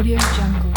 audio jungle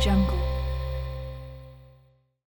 jungle